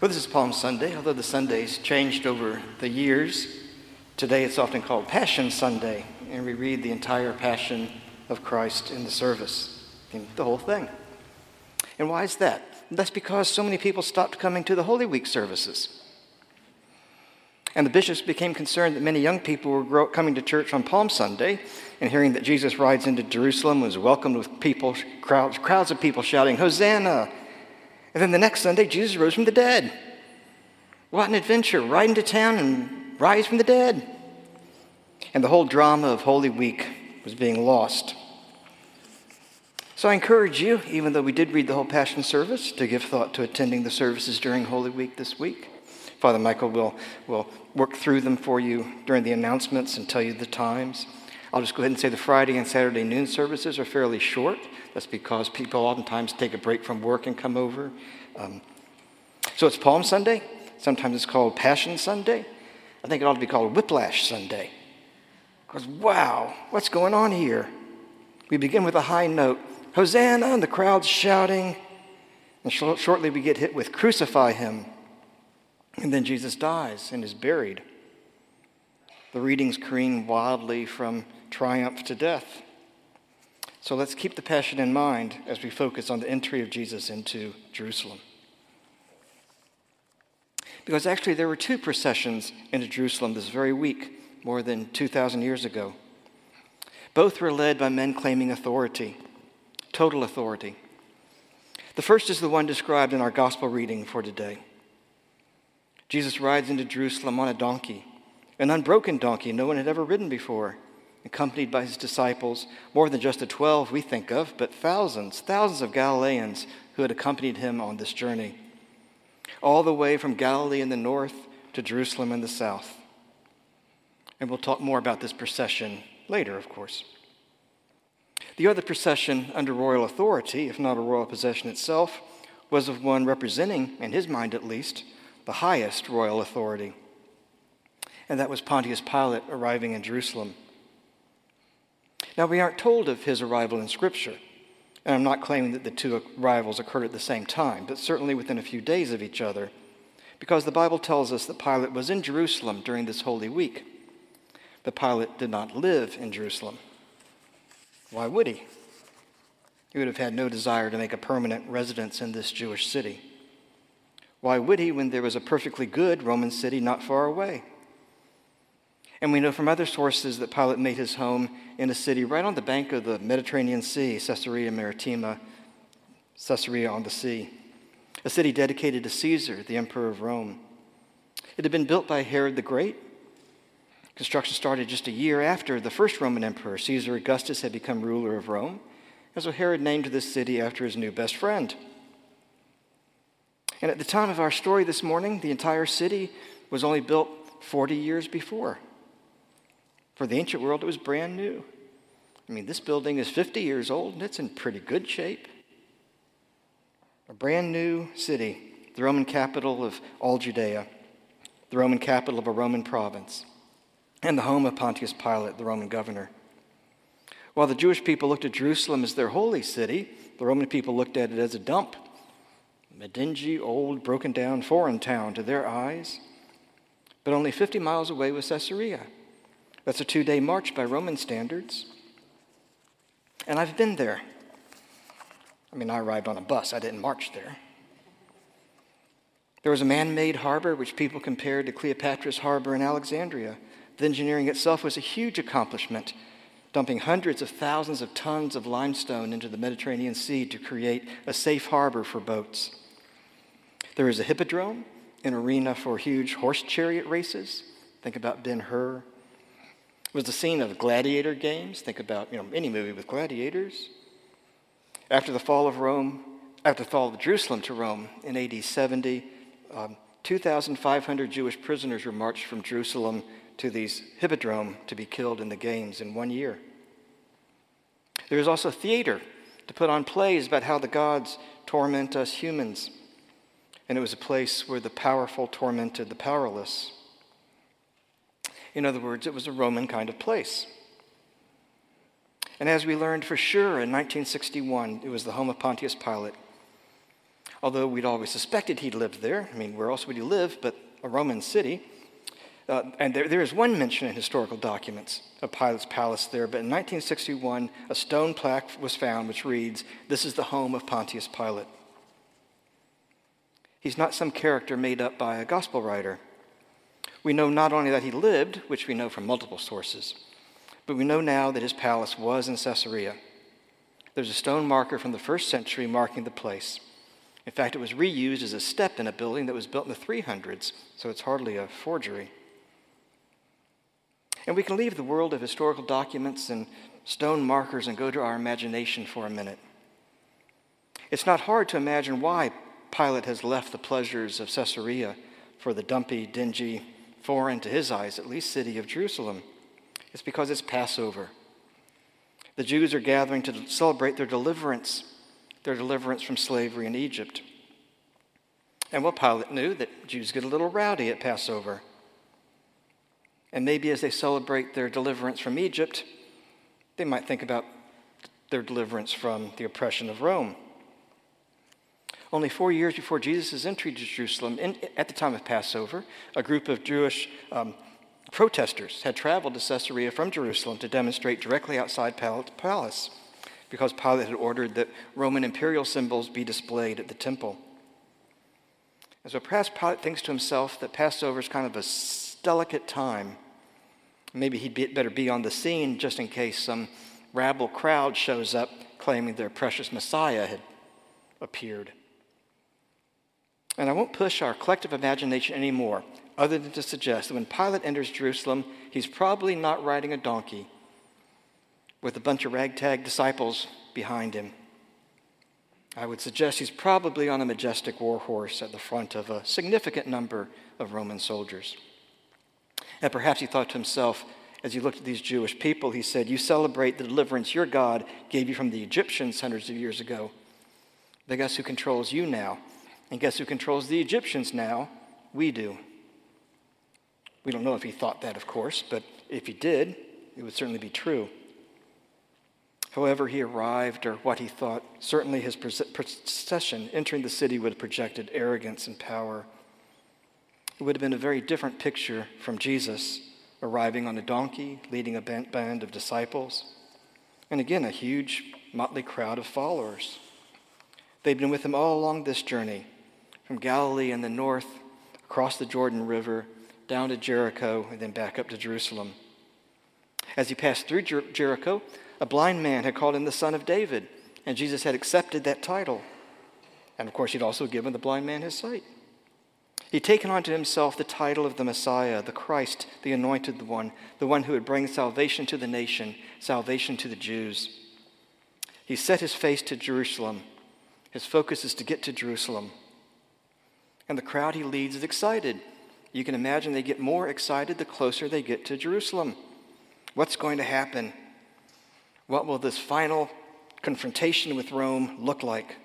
Well, this is Palm Sunday, although the Sundays changed over the years. Today it's often called Passion Sunday, and we read the entire Passion of Christ in the service, the whole thing. And why is that? That's because so many people stopped coming to the Holy Week services. And the bishops became concerned that many young people were coming to church on Palm Sunday and hearing that Jesus rides into Jerusalem was welcomed with people, crowds, crowds of people shouting, Hosanna! And then the next Sunday, Jesus rose from the dead. What an adventure! Ride into town and rise from the dead. And the whole drama of Holy Week was being lost. So I encourage you, even though we did read the whole Passion service, to give thought to attending the services during Holy Week this week. Father Michael will, will work through them for you during the announcements and tell you the times. I'll just go ahead and say the Friday and Saturday noon services are fairly short. That's because people oftentimes take a break from work and come over. Um, so it's Palm Sunday. Sometimes it's called Passion Sunday. I think it ought to be called Whiplash Sunday. Because, wow, what's going on here? We begin with a high note Hosanna, and the crowd's shouting. And sh- shortly we get hit with Crucify Him. And then Jesus dies and is buried. The readings careen wildly from triumph to death. So let's keep the passion in mind as we focus on the entry of Jesus into Jerusalem. Because actually, there were two processions into Jerusalem this very week, more than 2,000 years ago. Both were led by men claiming authority, total authority. The first is the one described in our gospel reading for today. Jesus rides into Jerusalem on a donkey, an unbroken donkey no one had ever ridden before accompanied by his disciples, more than just the 12 we think of, but thousands, thousands of Galileans who had accompanied him on this journey, all the way from Galilee in the north to Jerusalem in the south. And we'll talk more about this procession later, of course. The other procession under royal authority, if not a royal possession itself, was of one representing, in his mind at least, the highest royal authority. And that was Pontius Pilate arriving in Jerusalem. Now, we aren't told of his arrival in Scripture, and I'm not claiming that the two arrivals occurred at the same time, but certainly within a few days of each other, because the Bible tells us that Pilate was in Jerusalem during this Holy Week. But Pilate did not live in Jerusalem. Why would he? He would have had no desire to make a permanent residence in this Jewish city. Why would he when there was a perfectly good Roman city not far away? And we know from other sources that Pilate made his home in a city right on the bank of the Mediterranean Sea, Caesarea Maritima, Caesarea on the sea, a city dedicated to Caesar, the emperor of Rome. It had been built by Herod the Great. Construction started just a year after the first Roman emperor, Caesar Augustus, had become ruler of Rome. And so Herod named this city after his new best friend. And at the time of our story this morning, the entire city was only built 40 years before. For the ancient world, it was brand new. I mean, this building is 50 years old and it's in pretty good shape. A brand new city, the Roman capital of all Judea, the Roman capital of a Roman province, and the home of Pontius Pilate, the Roman governor. While the Jewish people looked at Jerusalem as their holy city, the Roman people looked at it as a dump, a dingy, old, broken down foreign town to their eyes. But only 50 miles away was Caesarea that's a two day march by Roman standards. And I've been there. I mean, I arrived on a bus, I didn't march there. There was a man made harbor which people compared to Cleopatra's harbor in Alexandria. The engineering itself was a huge accomplishment, dumping hundreds of thousands of tons of limestone into the Mediterranean Sea to create a safe harbor for boats. There was a hippodrome, an arena for huge horse chariot races. Think about Ben Hur was the scene of gladiator games. Think about you know any movie with gladiators. After the fall of Rome, after the fall of Jerusalem to Rome in AD 70, um, 2,500 Jewish prisoners were marched from Jerusalem to these hippodrome to be killed in the games in one year. There was also theater to put on plays about how the gods torment us humans. And it was a place where the powerful tormented the powerless. In other words, it was a Roman kind of place. And as we learned for sure in 1961, it was the home of Pontius Pilate. Although we'd always suspected he'd lived there. I mean, where else would he live but a Roman city? Uh, and there, there is one mention in historical documents of Pilate's palace there, but in 1961, a stone plaque was found which reads, This is the home of Pontius Pilate. He's not some character made up by a gospel writer. We know not only that he lived, which we know from multiple sources, but we know now that his palace was in Caesarea. There's a stone marker from the first century marking the place. In fact, it was reused as a step in a building that was built in the 300s, so it's hardly a forgery. And we can leave the world of historical documents and stone markers and go to our imagination for a minute. It's not hard to imagine why Pilate has left the pleasures of Caesarea for the dumpy, dingy, foreign to his eyes, at least, city of Jerusalem. It's because it's Passover. The Jews are gathering to celebrate their deliverance, their deliverance from slavery in Egypt. And well, Pilate knew that Jews get a little rowdy at Passover. And maybe as they celebrate their deliverance from Egypt, they might think about their deliverance from the oppression of Rome. Only four years before Jesus' entry to Jerusalem, in, at the time of Passover, a group of Jewish um, protesters had traveled to Caesarea from Jerusalem to demonstrate directly outside Pilate's palace because Pilate had ordered that Roman imperial symbols be displayed at the temple. And so perhaps Pilate thinks to himself that Passover is kind of a delicate time. Maybe he'd be, better be on the scene just in case some rabble crowd shows up claiming their precious Messiah had appeared. And I won't push our collective imagination anymore, other than to suggest that when Pilate enters Jerusalem, he's probably not riding a donkey with a bunch of ragtag disciples behind him. I would suggest he's probably on a majestic war horse at the front of a significant number of Roman soldiers. And perhaps he thought to himself, as he looked at these Jewish people, he said, You celebrate the deliverance your God gave you from the Egyptians hundreds of years ago. But guess who controls you now? And guess who controls the Egyptians now? We do. We don't know if he thought that, of course, but if he did, it would certainly be true. However, he arrived, or what he thought, certainly his procession entering the city would have projected arrogance and power. It would have been a very different picture from Jesus arriving on a donkey, leading a band of disciples, and again, a huge motley crowd of followers. They'd been with him all along this journey, from Galilee in the north, across the Jordan River, down to Jericho, and then back up to Jerusalem. As he passed through Jer- Jericho, a blind man had called him the Son of David, and Jesus had accepted that title. And of course, he'd also given the blind man his sight. He'd taken unto himself the title of the Messiah, the Christ, the Anointed One, the one who would bring salvation to the nation, salvation to the Jews. He set his face to Jerusalem. His focus is to get to Jerusalem. And the crowd he leads is excited. You can imagine they get more excited the closer they get to Jerusalem. What's going to happen? What will this final confrontation with Rome look like?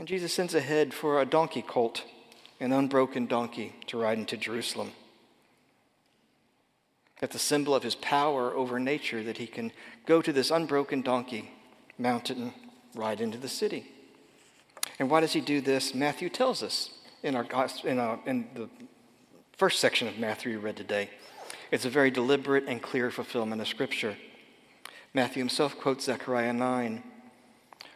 And Jesus sends ahead for a donkey colt an unbroken donkey to ride into Jerusalem. That's a symbol of his power over nature that he can go to this unbroken donkey, mount it, and ride into the city. And why does he do this? Matthew tells us in, our, in, our, in the first section of Matthew we read today. It's a very deliberate and clear fulfillment of Scripture. Matthew himself quotes Zechariah 9.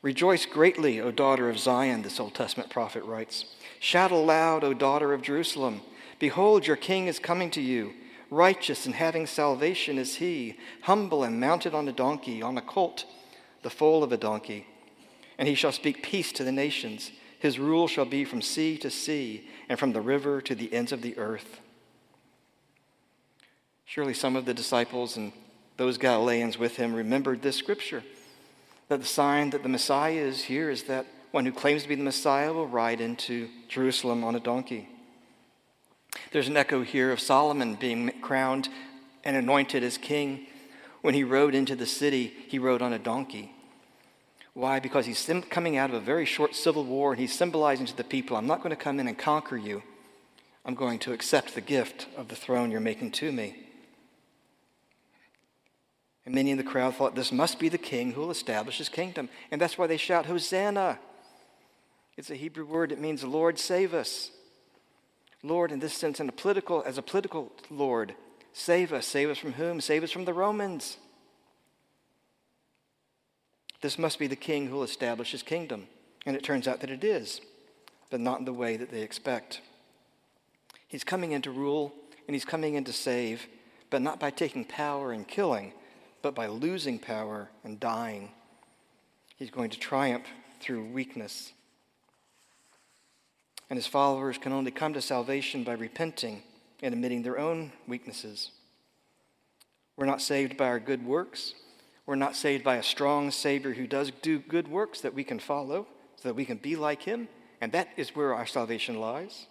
Rejoice greatly, O daughter of Zion, this Old Testament prophet writes. Shout aloud, O daughter of Jerusalem. Behold, your king is coming to you. Righteous and having salvation is he, humble and mounted on a donkey, on a colt, the foal of a donkey. And he shall speak peace to the nations. His rule shall be from sea to sea, and from the river to the ends of the earth. Surely some of the disciples and those Galileans with him remembered this scripture that the sign that the Messiah is here is that one who claims to be the Messiah will ride into Jerusalem on a donkey. There's an echo here of Solomon being crowned and anointed as king. When he rode into the city, he rode on a donkey. Why? Because he's coming out of a very short civil war and he's symbolizing to the people, I'm not going to come in and conquer you. I'm going to accept the gift of the throne you're making to me. And many in the crowd thought this must be the king who will establish his kingdom. And that's why they shout, Hosanna! It's a Hebrew word. that means Lord, save us. Lord, in this sense, in a political, as a political Lord, save us. Save us from whom? Save us from the Romans. This must be the king who will establish his kingdom. And it turns out that it is, but not in the way that they expect. He's coming in to rule and he's coming in to save, but not by taking power and killing, but by losing power and dying. He's going to triumph through weakness. And his followers can only come to salvation by repenting and admitting their own weaknesses. We're not saved by our good works. We're not saved by a strong Savior who does do good works that we can follow so that we can be like him. And that is where our salvation lies.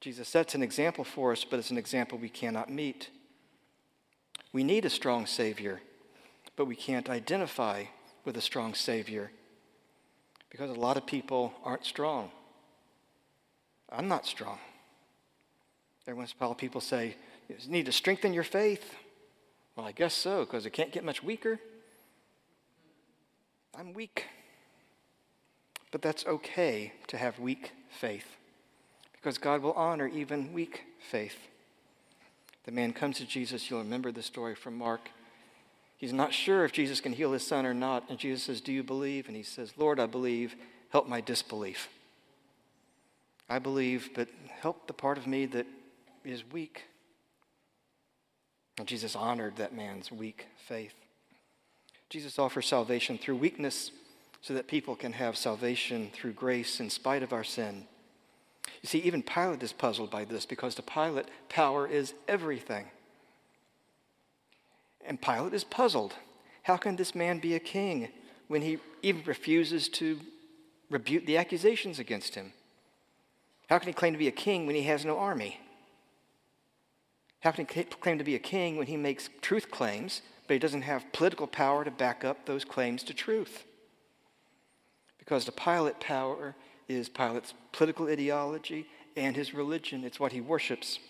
Jesus sets an example for us, but it's an example we cannot meet. We need a strong Savior, but we can't identify with a strong Savior because a lot of people aren't strong. I'm not strong. Every once in a while, people say, You need to strengthen your faith. Well, I guess so, because it can't get much weaker. I'm weak. But that's okay to have weak faith, because God will honor even weak faith. The man comes to Jesus. You'll remember the story from Mark. He's not sure if Jesus can heal his son or not. And Jesus says, Do you believe? And he says, Lord, I believe. Help my disbelief. I believe, but help the part of me that is weak. And Jesus honored that man's weak faith. Jesus offers salvation through weakness so that people can have salvation through grace in spite of our sin. You see, even Pilate is puzzled by this because to Pilate, power is everything. And Pilate is puzzled. How can this man be a king when he even refuses to rebuke the accusations against him? How can he claim to be a king when he has no army? How can he claim to be a king when he makes truth claims, but he doesn't have political power to back up those claims to truth? Because the Pilate power is Pilate's political ideology and his religion, it's what he worships.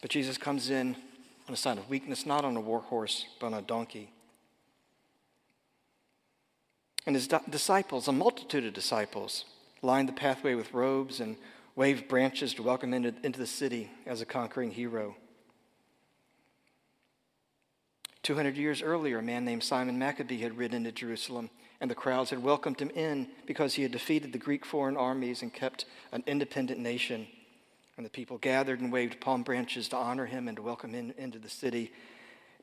But Jesus comes in on a sign of weakness, not on a war horse, but on a donkey. And his disciples, a multitude of disciples, lined the pathway with robes and waved branches to welcome him into, the city as a conquering hero. 200 years earlier, a man named Simon Maccabee had ridden into Jerusalem, and the crowds had welcomed him in because he had defeated the Greek foreign armies and kept an independent nation. And the people gathered and waved palm branches to honor him and to welcome him into the city.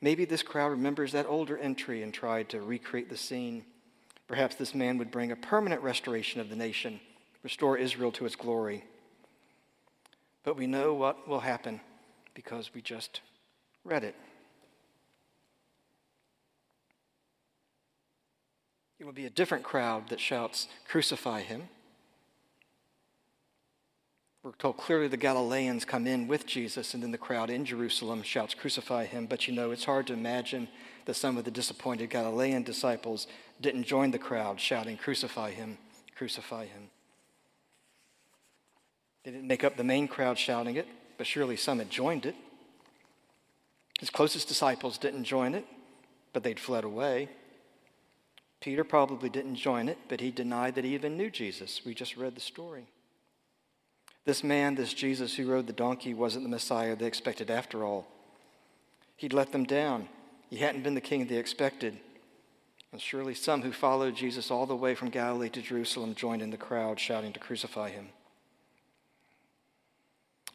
Maybe this crowd remembers that older entry and tried to recreate the scene. Perhaps this man would bring a permanent restoration of the nation, restore Israel to its glory. But we know what will happen because we just read it. It will be a different crowd that shouts, Crucify him. We're told clearly the Galileans come in with Jesus, and then the crowd in Jerusalem shouts, Crucify him. But you know, it's hard to imagine that some of the disappointed Galilean disciples didn't join the crowd shouting, Crucify him, crucify him. They didn't make up the main crowd shouting it, but surely some had joined it. His closest disciples didn't join it, but they'd fled away. Peter probably didn't join it, but he denied that he even knew Jesus. We just read the story. This man, this Jesus who rode the donkey, wasn't the Messiah they expected after all. He'd let them down. He hadn't been the king they expected. And surely some who followed Jesus all the way from Galilee to Jerusalem joined in the crowd shouting to crucify him.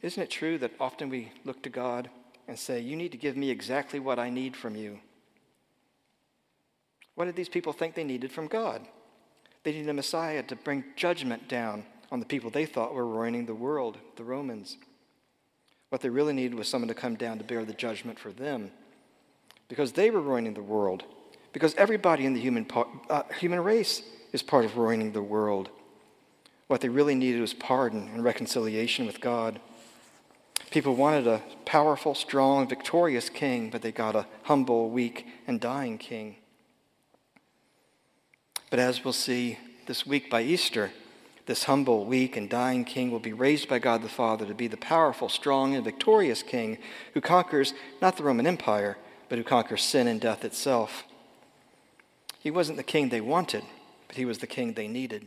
Isn't it true that often we look to God and say, You need to give me exactly what I need from you? What did these people think they needed from God? They needed a Messiah to bring judgment down on the people they thought were ruining the world, the Romans. What they really needed was someone to come down to bear the judgment for them because they were ruining the world. Because everybody in the human, uh, human race is part of ruining the world. What they really needed was pardon and reconciliation with God. People wanted a powerful, strong, victorious king, but they got a humble, weak, and dying king. But as we'll see this week by Easter, this humble, weak, and dying king will be raised by God the Father to be the powerful, strong, and victorious king who conquers not the Roman Empire, but who conquers sin and death itself. He wasn't the king they wanted, but he was the king they needed.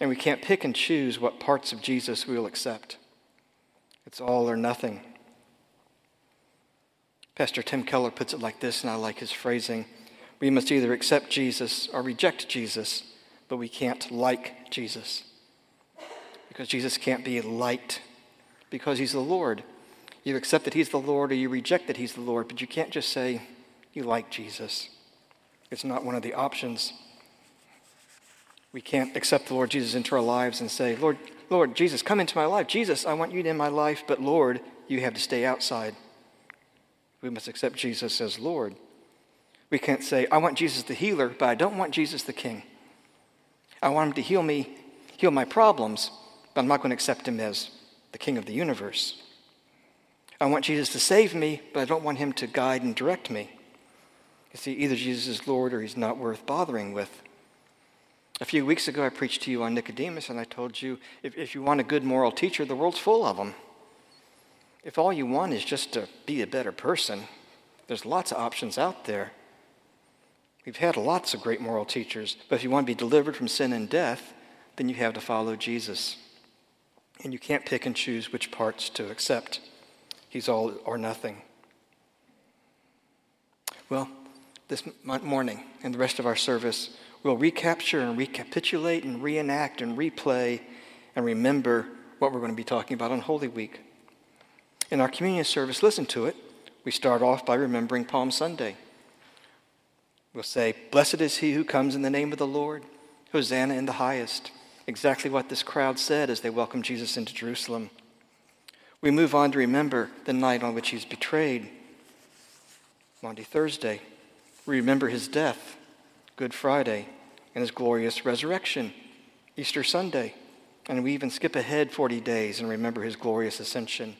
And we can't pick and choose what parts of Jesus we'll accept. It's all or nothing. Pastor Tim Keller puts it like this, and I like his phrasing. We must either accept Jesus or reject Jesus, but we can't like Jesus. Because Jesus can't be liked, because he's the Lord. You accept that he's the Lord or you reject that he's the Lord, but you can't just say you like Jesus. It's not one of the options. We can't accept the Lord Jesus into our lives and say, Lord, Lord, Jesus, come into my life. Jesus, I want you in my life, but Lord, you have to stay outside. We must accept Jesus as Lord. We can't say, I want Jesus the healer, but I don't want Jesus the king. I want him to heal me, heal my problems, but I'm not going to accept him as the king of the universe. I want Jesus to save me, but I don't want him to guide and direct me. You see, either Jesus is Lord or he's not worth bothering with. A few weeks ago, I preached to you on Nicodemus, and I told you if, if you want a good moral teacher, the world's full of them. If all you want is just to be a better person, there's lots of options out there. We've had lots of great moral teachers, but if you want to be delivered from sin and death, then you have to follow Jesus. And you can't pick and choose which parts to accept. He's all or nothing. Well, this morning and the rest of our service, we'll recapture and recapitulate and reenact and replay and remember what we're going to be talking about on Holy Week. In our communion service, listen to it. We start off by remembering Palm Sunday. We'll say, Blessed is he who comes in the name of the Lord, Hosanna in the highest. Exactly what this crowd said as they welcomed Jesus into Jerusalem. We move on to remember the night on which he's betrayed. Maundy Thursday. We remember his death, Good Friday, and his glorious resurrection, Easter Sunday. And we even skip ahead 40 days and remember his glorious ascension.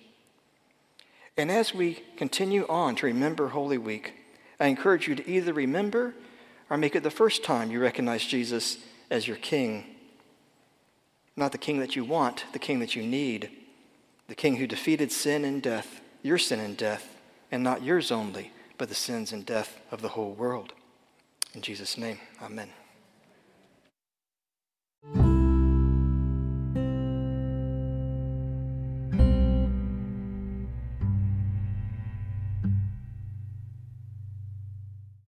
And as we continue on to remember Holy Week, I encourage you to either remember or make it the first time you recognize Jesus as your King. Not the King that you want, the King that you need, the King who defeated sin and death, your sin and death, and not yours only, but the sins and death of the whole world. In Jesus' name, amen.